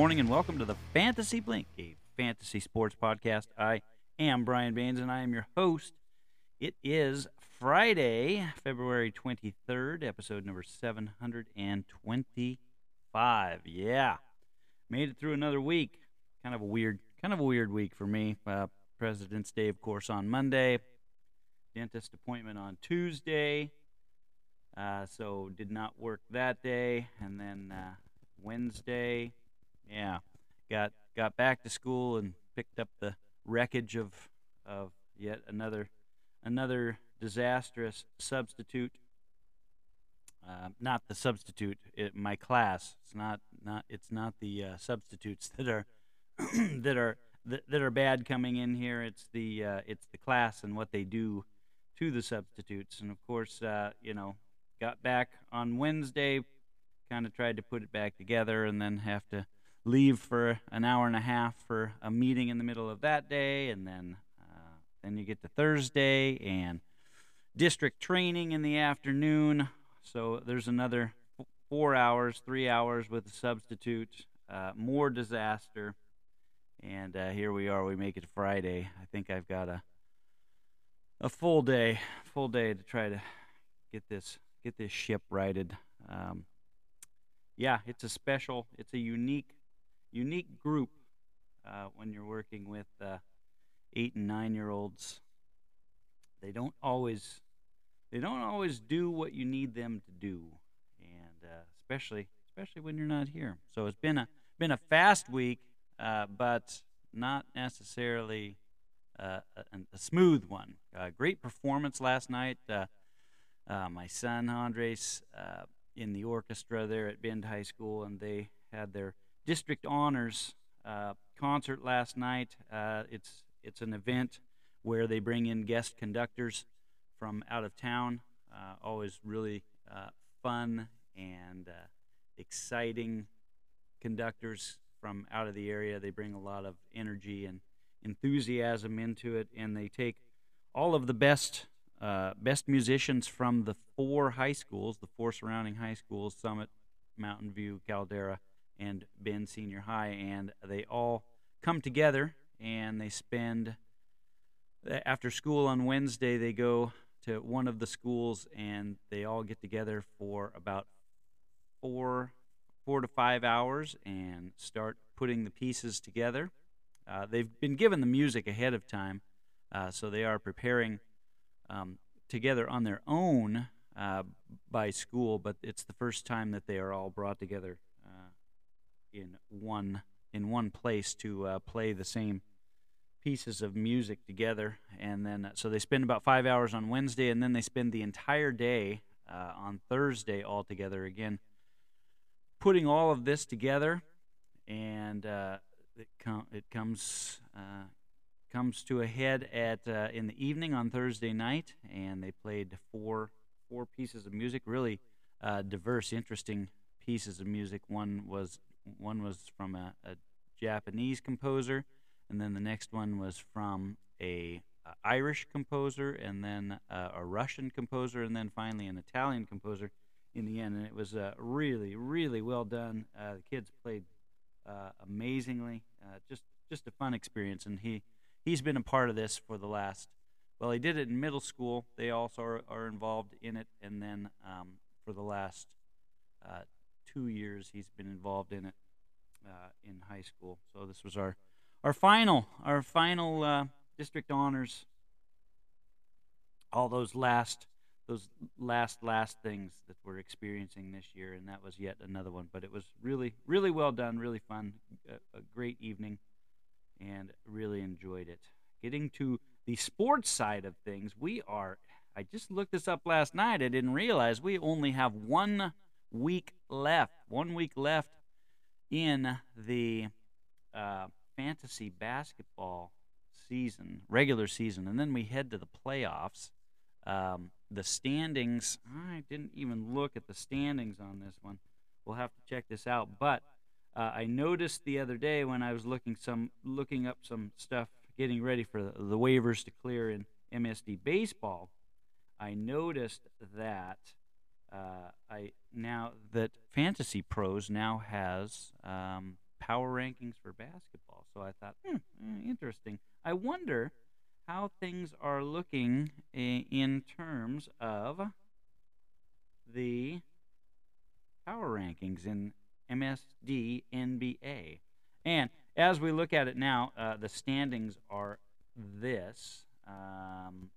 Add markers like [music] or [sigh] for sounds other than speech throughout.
Morning and welcome to the Fantasy Blink, a fantasy sports podcast. I am Brian Baines and I am your host. It is Friday, February 23rd, episode number 725. Yeah. Made it through another week. Kind of a weird kind of a weird week for me. Uh, President's Day of course on Monday. Dentist appointment on Tuesday. Uh, so did not work that day and then uh, Wednesday yeah, got got back to school and picked up the wreckage of of yet another another disastrous substitute. Uh, not the substitute, it, my class. It's not not it's not the uh, substitutes that are [clears throat] that are that, that are bad coming in here. It's the uh, it's the class and what they do to the substitutes. And of course, uh, you know, got back on Wednesday, kind of tried to put it back together, and then have to leave for an hour and a half for a meeting in the middle of that day, and then uh, then you get to Thursday and district training in the afternoon. So there's another four hours, three hours with a substitute, uh, more disaster, and uh, here we are. We make it Friday. I think I've got a a full day, full day to try to get this get this ship righted. Um, yeah, it's a special, it's a unique unique group uh, when you're working with uh, eight and nine year olds. They don't always they don't always do what you need them to do, and uh, especially especially when you're not here. So it's been a been a fast week, uh, but not necessarily uh, a, a, smooth one. Uh, great performance last night. my son Andres in the orchestra there at Bend High School, and they had their district honors uh, concert last night. Uh, it's it's an event where they bring in guest conductors from out of town. Uh, always really uh, fun and uh, exciting conductors from out of the area. They bring a lot of energy and enthusiasm into it, and they take all of the best uh, best musicians from the four high schools, the four surrounding high schools, Summit, Mountain View, Caldera, and Bend Senior High, and they all come together and they spend after school on Wednesday. They go to one of the schools and they all get together for about four four to five hours and start putting the pieces together. Uh, they've been given the music ahead of time, uh, so they are preparing um, together on their own uh, by school, but it's the first time that they are all brought together in one in one place to uh, play the same pieces of music together, and then uh, so they spend about five hours on Wednesday, and then they spend the entire day uh, on Thursday all together again, putting all of this together, and uh, it, com- it comes uh, comes to a head at in the evening on Thursday night, and they played four four pieces of music, really diverse, interesting pieces of music. One was one was from a, a Japanese composer, and then the next one was from a, a Irish composer, and then uh, a Russian composer, and then finally an Italian composer in the end. And it was uh, really, really well done. Uh, the kids played uh, amazingly. Uh, just, just a fun experience, and he, he's been a part of this for the last. Well, he did it in middle school. They also are, are involved in it, and then um, for the last uh, two years he's been involved in it uh, in high school. So this was our our final our final uh, district honors. All those last those last last things that we're experiencing this year, and that was yet another one. But it was really really well done, really fun, a, a great evening, and really enjoyed it. Getting to the sports side of things, we are. I just looked this up last night. I didn't realize we only have one week left. One week left in the uh, fantasy basketball season, regular season, and then we head to the playoffs. Um, the standings, I didn't even look at the standings on this one. We'll have to check this out. But uh, I noticed the other day when I was looking some looking up some stuff, getting ready for the, the waivers to clear in MSD baseball. I noticed that uh, I now that Fantasy Pros now has um, power rankings for basketball. So I thought, hmm, eh, interesting. I wonder how things are looking in terms of the power rankings in MSD NBA. And as we look at it now, uh, the standings are this. Um,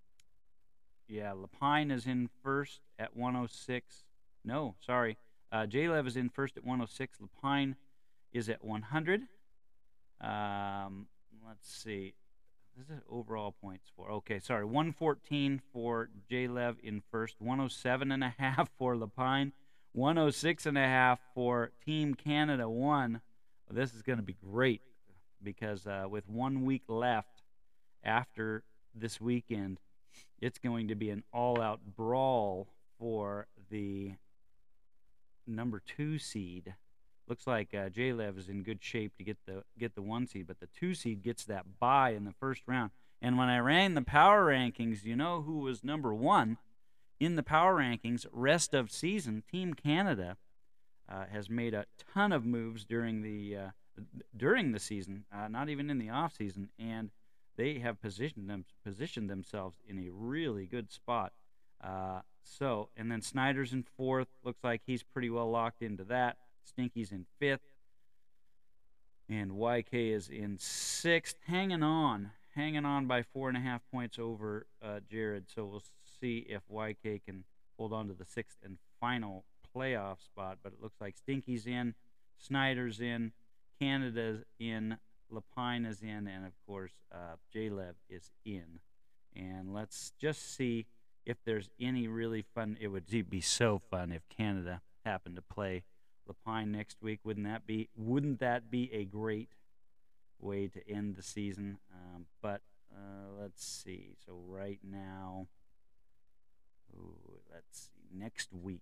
yeah, Lapine is in first at 106. No, sorry. Uh, J-Lev is in first at 106. Lapine is at 100. Um, let's see. This is overall points for. Okay, sorry. 114 for J-Lev in first. 107 and a half [laughs] for Lapine. 106 and a half for Team Canada 1. Well, this is going to be great because uh, with one week left after this weekend, it's going to be an all-out brawl for the number two seed. Looks like uh, J-Lev is in good shape to get the get the one seed, but the two seed gets that bye in the first round. And when I ran the power rankings, you know who was number one in the power rankings rest of season? Team Canada uh, has made a ton of moves during the uh, during the season, uh, not even in the off season, and they have positioned them positioned themselves in a really good spot. So, and then Snyder's in fourth. Looks like he's pretty well locked into that. Stinky's in fifth. And YK is in sixth, hanging on, hanging on by four and a half points over uh, Jared. So we'll see if YK can hold on to the sixth and final playoff spot. But it looks like Stinky's in, Snyder's in, Canada's in, Lapine is in, and of course, uh, J-Lev is in. And let's just see if there's any really fun. It would be so fun if Canada happened to play Lapine next week. Wouldn't that be? Wouldn't that be a great way to end the season? Um, but uh, let's see. So right now, ooh, let's see. Next week,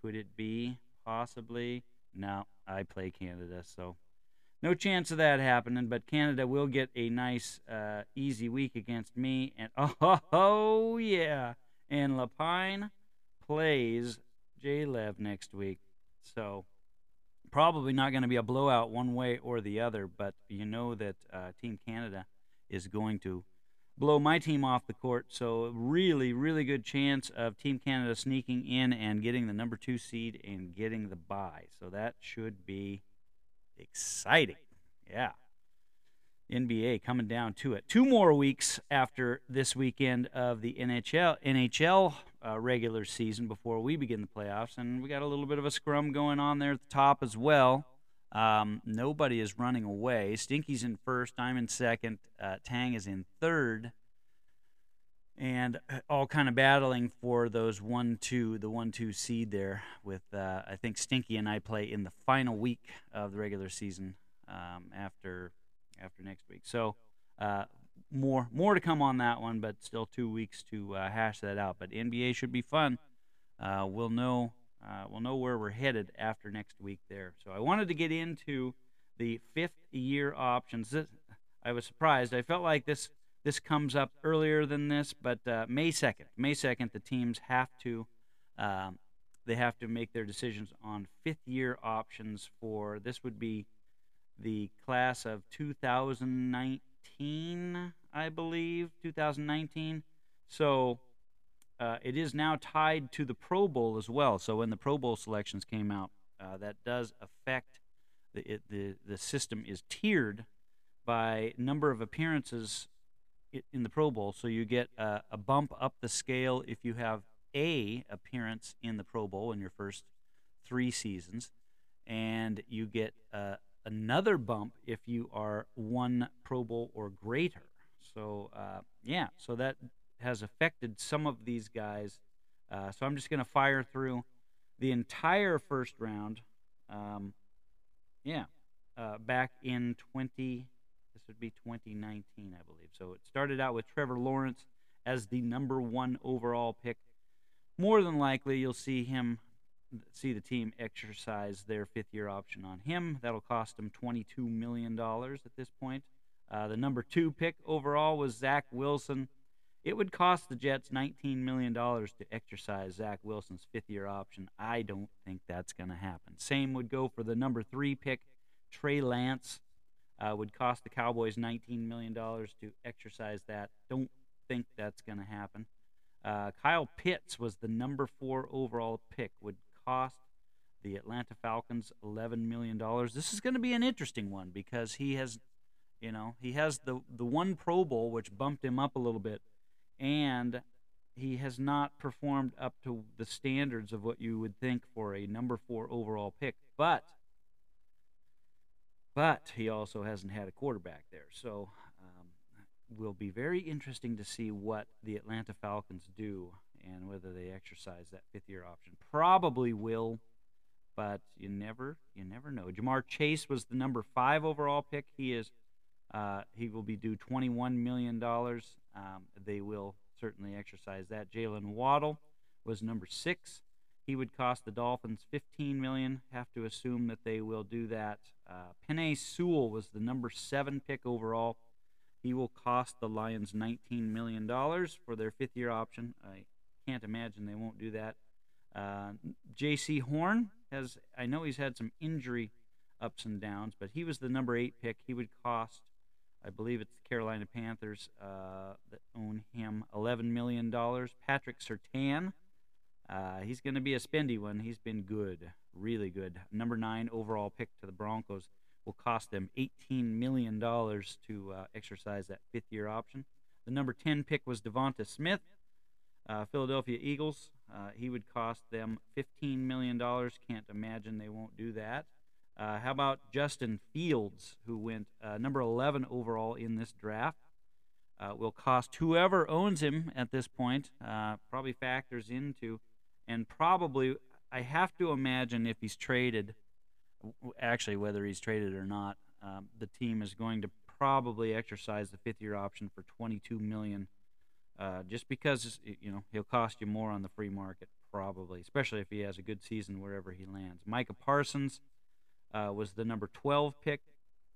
could it be possibly? No, I play Canada, so no chance of that happening, but Canada will get a nice, uh, easy week against me. And oh, [laughs] oh yeah, and Lapine plays J-Lev next week, so probably not going to be a blowout one way or the other. But you know that uh, Team Canada is going to blow my team off the court. So really, really good chance of Team Canada sneaking in and getting the number two seed and getting the bye. So that should be Exciting. Yeah. NBA coming down to it. Two more weeks after this weekend of the NHL NHL uh, regular season before we begin the playoffs, and we got a little bit of a scrum going on there at the top as well. Um, nobody is running away. Stinky's in first. I'm in second. Uh, Tang is in third and uh, all kind of battling for those one two the one two seed there with uh, I think Stinky and I play in the final week of the regular season um, after after next week. So uh, more more to come on that one but still two weeks to uh, hash that out. But NBA should be fun. Uh, we'll know uh, we'll know where we're headed after next week there. So I wanted to get into the fifth year options. This, I was surprised. I felt like this this comes up earlier than this, but uh, May 2nd. May 2nd, the teams have to um, they have to make their decisions on fifth year options for this would be the class of 2019, I believe, 2019. So uh, it is now tied to the Pro Bowl as well. So when the Pro Bowl selections came out, uh, that does affect the, it, the the system is tiered by number of appearances in the Pro Bowl, so you get a, a, bump up the scale if you have a appearance in the Pro Bowl in your first three seasons, and you get uh, another bump if you are one Pro Bowl or greater. So uh, yeah, so that has affected some of these guys. Uh, so I'm just going to fire through the entire first round. Um, yeah, uh, back in 20. This would be 2019, I believe. So it started out with Trevor Lawrence as the number one overall pick. More than likely, you'll see him see the team exercise their fifth year option on him. That'll cost them $22 million at this point. Uh, the number two pick overall was Zach Wilson. It would cost the Jets $19 million to exercise Zach Wilson's fifth year option. I don't think that's going to happen. Same would go for the number three pick, Trey Lance uh, would cost the Cowboys $19 million to exercise that. Don't think that's going to happen. Uh, Kyle Pitts was the number four overall pick, would cost the Atlanta Falcons $11 million. This is going to be an interesting one because he has, you know, he has the, the one Pro Bowl, which bumped him up a little bit, and he has not performed up to the standards of what you would think for a number four overall pick. But but he also hasn't had a quarterback there. So um, will be very interesting to see what the Atlanta Falcons do and whether they exercise that fifth year option. Probably will, but you never you never know. Ja'Marr Chase was the number five overall pick. He is uh, he will be due twenty one million dollars. Um, they will certainly exercise that. Jalen Waddle was number six. He would cost the Dolphins 15 million. Have to assume that they will do that. Uh, Sewell was the number seven pick overall. He will cost the Lions 19 million dollars for their fifth-year option. I can't imagine they won't do that. Uh, Jaycee Horn has. I know he's had some injury ups and downs, but he was the number eight pick. He would cost, I believe it's the Carolina Panthers uh, that own him, 11 million dollars. Patrick Surtain, uh, he's going to be a spendy one. He's been good, really good. Number nine overall pick to the Broncos will cost them $18 million to uh, exercise that fifth year option. The number 10 pick was Devonta Smith, uh, Philadelphia Eagles. Uh, he would cost them $15 million. Can't imagine they won't do that. Uh, how about Justin Fields, who went uh, number 11 overall in this draft? will cost whoever owns him at this point, probably factors into and probably I have to imagine if he's traded, actually whether he's traded or not, um, the team is going to probably exercise the fifth-year option for 22 million, uh, just because you know he'll cost you more on the free market probably, especially if he has a good season wherever he lands. Micah Parsons uh, was the number 12 pick.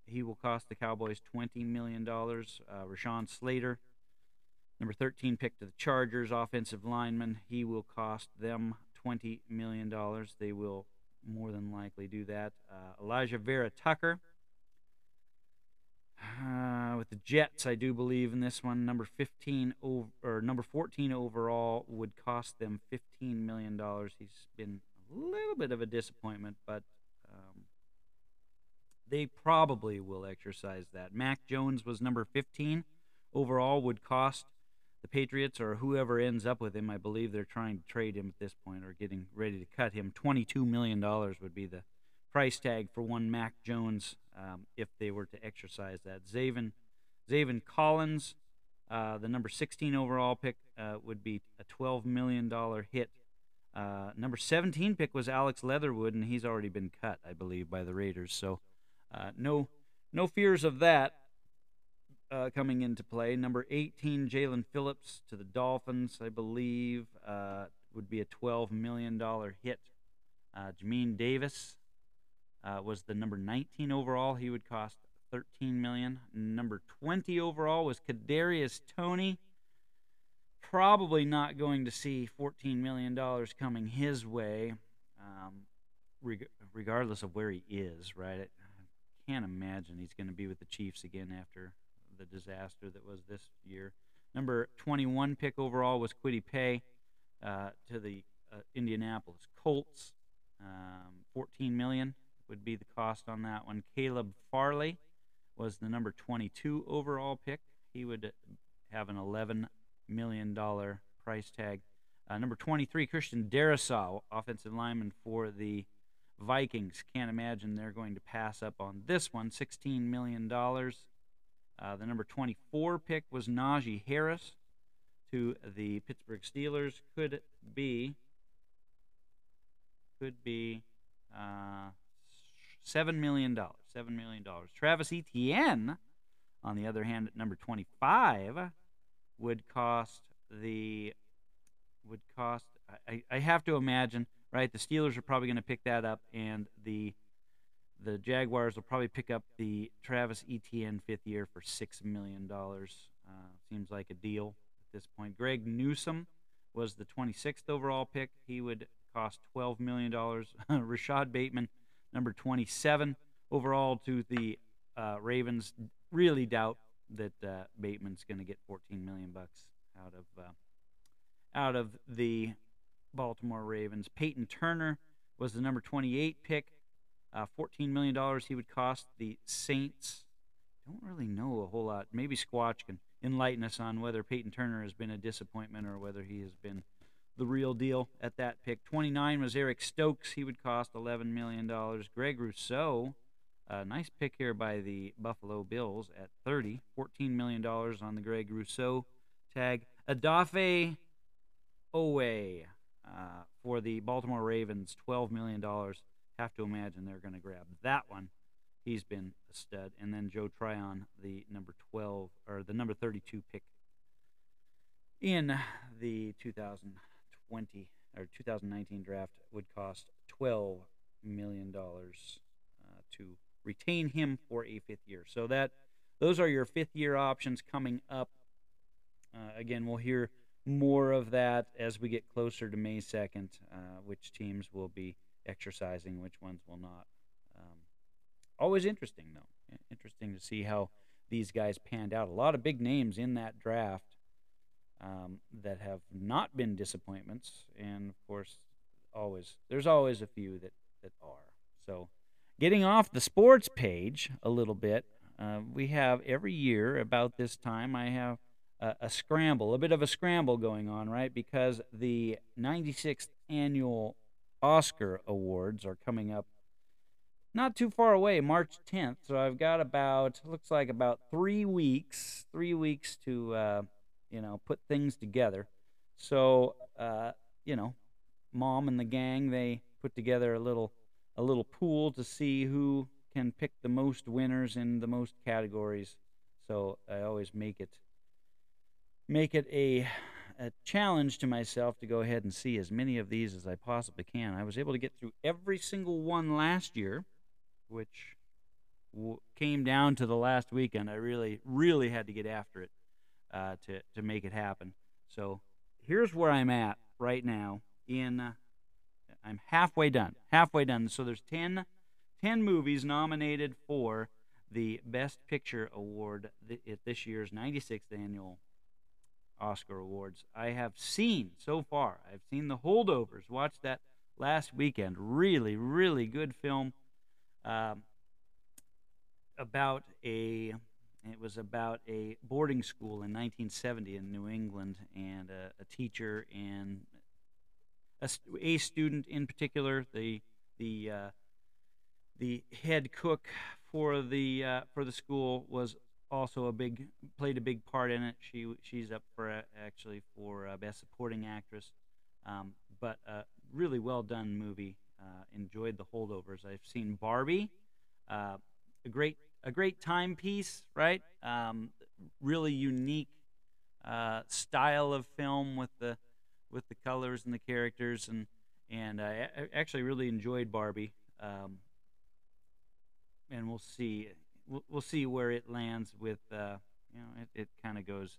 He will cost the Cowboys 20 million dollars. Uh, Rashawn Slater Number 13 pick to the Chargers, offensive lineman. He will cost them $20 million. They will more than likely do that. Uh, Alijah Vera-Tucker. Uh, with the Jets, I do believe in this one. Number 15 over, or number 14 overall would cost them 15 million dollars. He's been a little bit of a disappointment, but um, they probably will exercise that. Mac Jones was number 15 overall, would cost the Patriots or whoever ends up with him, I believe they're trying to trade him at this point or getting ready to cut him. $22 million would be the price tag for one Mac Jones um, if they were to exercise that. Zaven, Zaven Collins, uh, the number 16 overall pick, uh, would be a $12 million hit. Uh, number 17 pick was Alex Leatherwood, and he's already been cut, I believe, by the Raiders. So uh, no, no fears of that uh, coming into play. Number 18, Jaelan Phillips to the Dolphins, I believe, uh, would be a $12 million hit. Uh, Jamin Davis uh, was the number 19 overall. He would cost 13 million. Number 20 overall was Kadarius Toney. Probably not going to see 14 million dollars coming his way, um, reg- regardless of where he is. Right? I can't imagine he's going to be with the Chiefs again after the disaster that was this year. Number 21 pick overall was Kwity Paye uh, to the uh, Indianapolis Colts. Um, 14 million would be the cost on that one. Caleb Farley was the number 22 overall pick. He would have an 11 million dollar price tag. Uh, number 23, Christian Darrisaw, offensive lineman for the Vikings. Can't imagine they're going to pass up on this one. $16 million. Uh, the number 24 pick was Najee Harris to the Pittsburgh Steelers. Could be, could be uh, seven million dollars. Seven million dollars. Travis Etienne, on the other hand, at number 25, would cost the would cost. I, I have to imagine, right? The Steelers are probably going to pick that up, and the the Jaguars will probably pick up the Travis Etienne fifth year for six million dollars. Uh, seems like a deal at this point. Greg Newsome was the 26th overall pick. He would cost 12 million dollars. [laughs] Rashod Bateman, number 27 overall to the uh, Ravens. Really doubt that uh, Bateman's going to get 14 million bucks out of uh, out of the Baltimore Ravens. Peyton Turner was the number 28 pick. Uh, 14 million dollars he would cost the Saints. Don't really know a whole lot. Maybe Squatch can enlighten us on whether Peyton Turner has been a disappointment or whether he has been the real deal at that pick. 29 was Eric Stokes. He would cost 11 million dollars. Greg Rousseau a nice pick here by the Buffalo Bills at 30, $14 million on the Greg Rousseau tag. Odafe Oweh uh, for the Baltimore Ravens, $12 million. Have to imagine they're going to grab that one. He's been a stud. And then Joe Tryon, the number 12 or the number 32 pick in the 2020 or 2019 draft would cost 12 million dollars uh, to retain him for a fifth year. So that those are your fifth year options coming up. Uh, again, we'll hear more of that as we get closer to May 2nd, uh, which teams will be exercising, which ones will not. Um, always interesting, though. Interesting to see how these guys panned out. A lot of big names in that draft um, that have not been disappointments, and of course, always there's always a few that that are. So Getting off the sports page a little bit, uh, we have every year about this time, I have a, a, scramble, a bit of a scramble going on, right? Because the 96th annual Oscar Awards are coming up not too far away, March 10th. So I've got about, looks like about three weeks, three weeks to, uh, you know, put things together. So, uh, you know, mom and the gang, they put together a little a little pool to see who can pick the most winners in the most categories. So I always make it make it a a challenge to myself to go ahead and see as many of these as I possibly can. I was able to get through every single one last year, which came down to the last weekend. I really, really had to get after it uh, to to make it happen. So here's where I'm at right now in uh, I'm halfway done. Halfway done. So there's 10, 10 movies nominated for the Best Picture Award at this year's 96th annual Oscar Awards. I have seen so far. I've seen The Holdovers. Watched that last weekend. Really, really good film. Um, about a it was about a boarding school in 1970 in New England and a, a teacher and a, a student in particular, the the uh, the head cook for the uh, for the school was also a big played a big part in it. She she's up for uh, actually for uh, best supporting actress, um, but a really well done movie. Uh, enjoyed the holdovers. I've seen Barbie, uh, a great a great timepiece, right? Um, really unique uh, style of film with the with the colors and the characters, and and I, actually really enjoyed Barbie. Um, and we'll see we'll, we'll see where it lands with uh, you know it, it kind of goes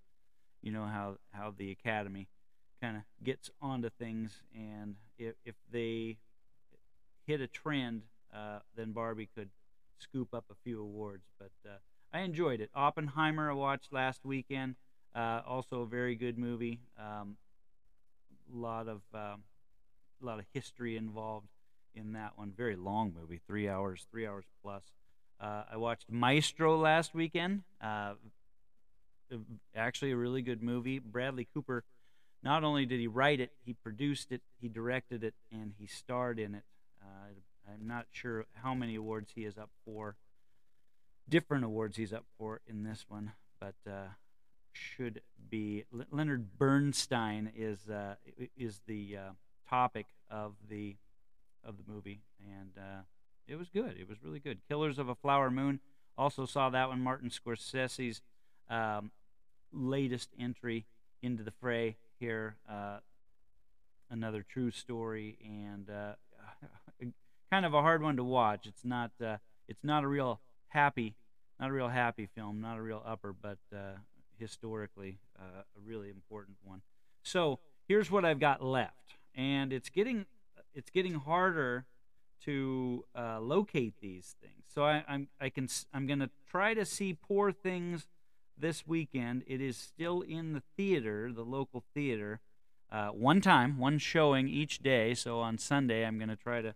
you know how how the academy kind of gets onto things and if, if they hit a trend uh, then barbie could scoop up a few awards but uh, i enjoyed it oppenheimer i watched last weekend uh, also a very good movie um, lot of um, a lot of history involved in that one. Very long movie, three hours, three hours plus. Uh, I watched Maestro last weekend. Uh, actually, a really good movie. Bradley Cooper. Not only did he write it, he produced it, he directed it, and he starred in it. Uh, I'm not sure how many awards he is up for. Different awards he's up for in this one, but uh, should be Leonard Bernstein is uh, is the uh, topic of the of the movie, and uh, it was good. It was really good. Killers of a Flower Moon. Also saw that one. Martin Scorsese's um, latest entry into the fray here. Uh, another true story, and uh, kind of a hard one to watch. It's not uh, it's not a real happy not a real happy film, not a real upper, but uh, historically uh, a really important one. So here's what I've got left, and it's getting it's getting harder to uh, locate these things. So I, I'm I can I'm gonna try to see Poor Things this weekend. It is still in the theater, the local theater, uh, one time, one showing each day. So on Sunday, I'm gonna try to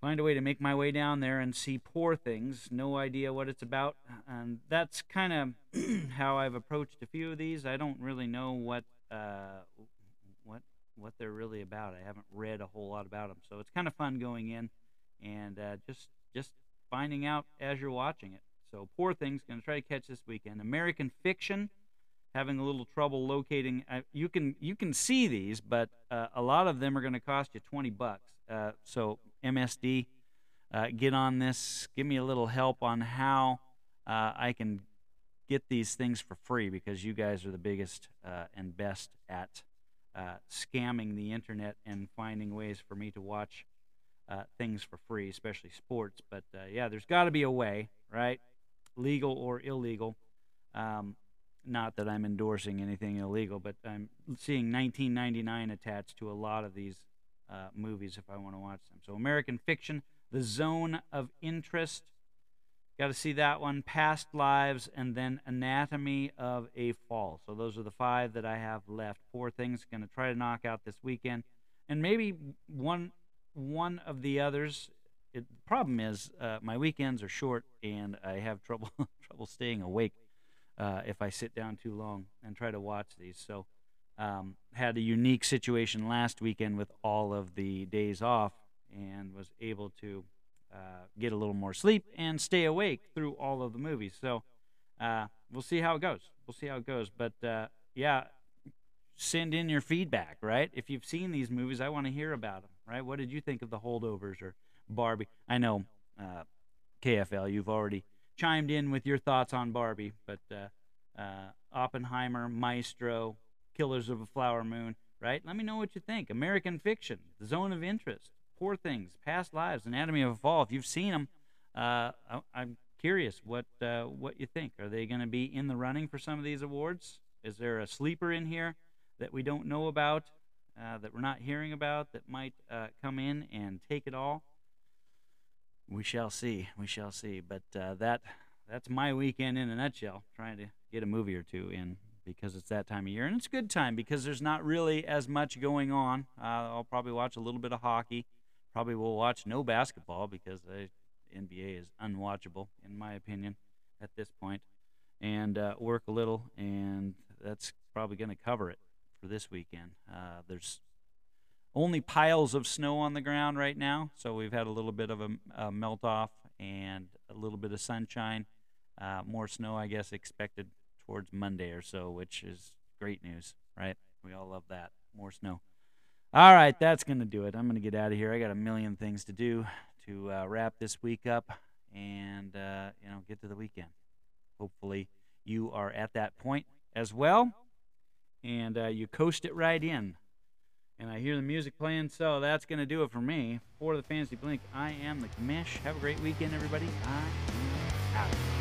find a way to make my way down there and see Poor Things. No idea what it's about, and that's kind of [clears throat] how I've approached a few of these. I don't really know what uh, what what they're really about. I haven't read a whole lot about them, so it's kind of fun going in and uh, just just finding out as you're watching it. So Poor Things going to try to catch this weekend. American Fiction having a little trouble locating. Uh, you can you can see these, but uh, a lot of them are going to cost you 20 bucks. Uh, so MSD, uh, get on this. Give me a little help on how uh, I can get these things for free because you guys are the biggest uh, and best at scamming the internet and finding ways for me to watch things for free, especially sports. But yeah, there's got to be a way, right? Legal or illegal. Um, not that I'm endorsing anything illegal, but I'm seeing 1999 attached to a lot of these uh, movies if I want to watch them. So, American Fiction, The Zone of Interest, got to see that one. Past Lives, and then Anatomy of a Fall. So, those are the five that I have left. Poor Things going to try to knock out this weekend, and maybe one one of the others. It, the problem is uh, my weekends are short, and I have trouble [laughs] trouble staying awake uh, if I sit down too long and try to watch these. So, um, had a unique situation last weekend with all of the days off and was able to uh, get a little more sleep and stay awake through all of the movies. So, uh, we'll see how it goes. We'll see how it goes. But uh, yeah, send in your feedback, right? If you've seen these movies, I want to hear about them, right? What did you think of the holdovers or Barbie? I know uh, KFL, you've already chimed in with your thoughts on Barbie, but uh, uh, Oppenheimer, Maestro, Killers of a Flower Moon, right? Let me know what you think. American Fiction, The Zone of Interest, Poor Things, Past Lives, Anatomy of a Fall. If you've seen them, uh, I, am curious what uh, what you think. Are they going to be in the running for some of these awards? Is there a sleeper in here that we don't know about, uh, that we're not hearing about, that might uh, come in and take it all? We shall see. We shall see. But uh, that that's my weekend in a nutshell. Trying to get a movie or two in because it's that time of year, and it's a good time because there's not really as much going on. Uh, I'll probably watch a little bit of hockey. Probably will watch no basketball because the NBA is unwatchable in my opinion at this point. and uh, work a little, and that's probably going to cover it for this weekend. Uh, there's only piles of snow on the ground right now, so we've had a little bit of a, a melt off and a little bit of sunshine. Uh, more snow, I guess, expected towards Monday or so, which is great news, right? We all love that. More snow. All right, that's going to do it. I'm going to get out of here. I got a million things to do to uh, wrap this week up and, uh, you know, get to the weekend. Hopefully, you are at that point as well and uh, you coast it right in and I hear the music playing. So that's going to do it for me. For the Fantasy Blink, I am the Commish. Have a great weekend, everybody. I am out.